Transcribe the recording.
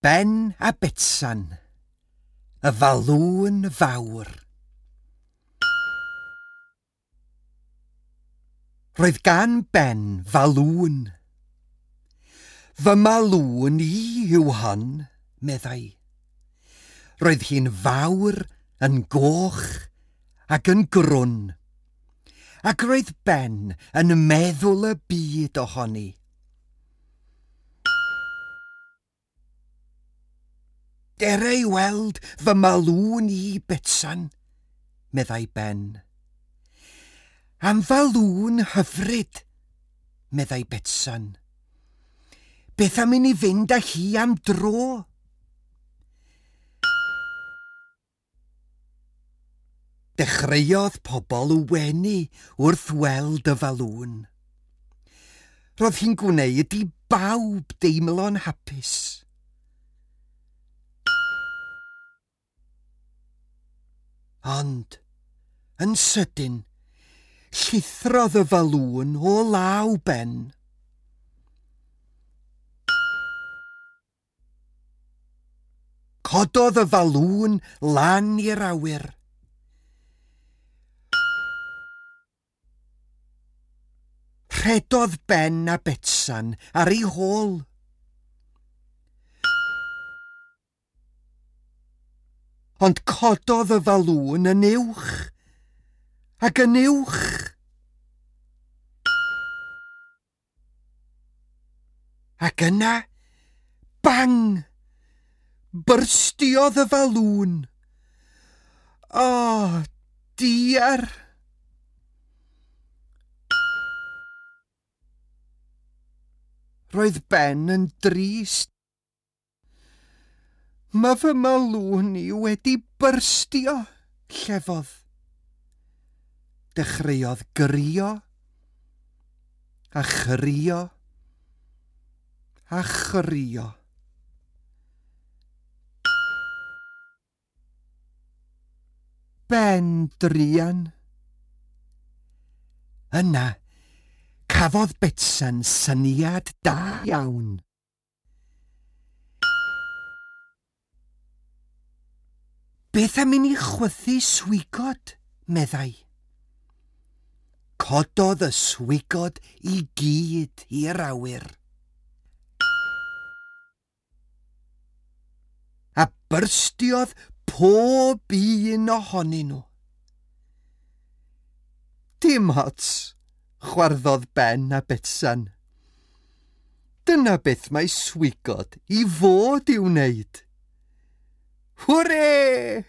Ben a Betsan, y Falwn fawr. Roedd gan Ben falwn. Fy malwn i yw hon, meddai. Roedd hi'n fawr, yn goch ac yn grwn. Ac roedd Ben yn meddwl y byd ohoni. Dere i weld fy malwn i betsan, meddai Ben. Am falwn hyfryd, meddai Betsan. Beth am i ni fynd â hi am dro? Dechreuodd pobl w wenu wrth weld y falwn. Roedd hi'n gwneud i bawb deimlo'n hapus. Ond, yn sydyn, llithrodd y falwn o law ben. Cododd y falwn lan i'r awyr. Rhedodd Ben a Betsan ar ei hôl. ond cododd y falwn yn uwch, ac yn uwch. Ac yna, bang, byrstiodd y falwn. O, oh, diar! Roedd Ben yn drist Mae fy malwn i wedi byrstio, llefodd. Dechreuodd grio, a chrio, a chrio. Ben drian. Yna, cafodd Betsan syniad da iawn. Beth am i ni chwythu swigod, meddai. Cododd y swigod i gyd i'r awyr. A byrstiodd pob un ohonyn nhw. Dim ots, chwarddodd Ben a Betsan. Dyna beth mae swigod i fod i'w wneud. Hooray!